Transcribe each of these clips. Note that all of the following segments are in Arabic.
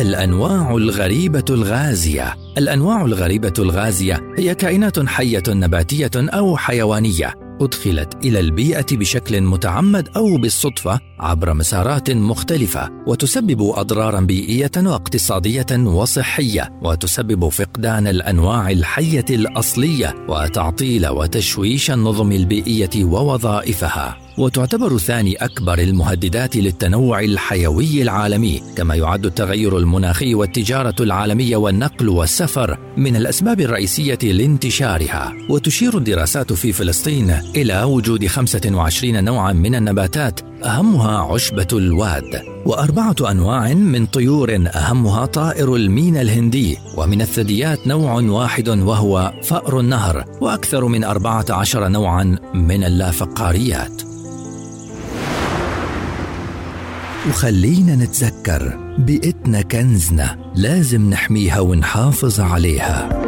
الأنواع الغريبة الغازية. الأنواع الغريبة الغازية هي كائنات حية نباتية أو حيوانية أدخلت إلى البيئة بشكل متعمد أو بالصدفة عبر مسارات مختلفة وتسبب أضرارا بيئية واقتصادية وصحية وتسبب فقدان الأنواع الحية الأصلية وتعطيل وتشويش النظم البيئية ووظائفها. وتعتبر ثاني أكبر المهددات للتنوع الحيوي العالمي كما يعد التغير المناخي والتجارة العالميه والنقل والسفر من الأسباب الرئيسية لانتشارها. وتشير الدراسات في فلسطين إلى وجود 25 نوعا من النباتات أهمها عشبة الواد. وأربعة أنواع من طيور أهمها طائر المين الهندي. ومن الثدييات نوع واحد وهو فأر النهر وأكثر من أربعة عشر نوعا من اللافقاريات. وخلينا نتذكر بيئتنا كنزنا لازم نحميها ونحافظ عليها.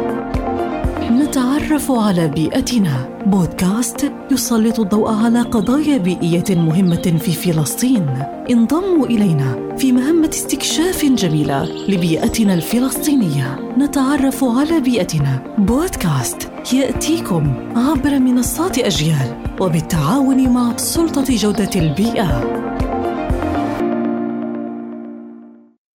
نتعرف على بيئتنا. بودكاست يسلط الضوء على قضايا بيئية مهمة في فلسطين. انضموا إلينا في مهمة استكشاف جميلة لبيئتنا الفلسطينية. نتعرف على بيئتنا. بودكاست يأتيكم عبر منصات أجيال وبالتعاون مع سلطة جودة البيئة.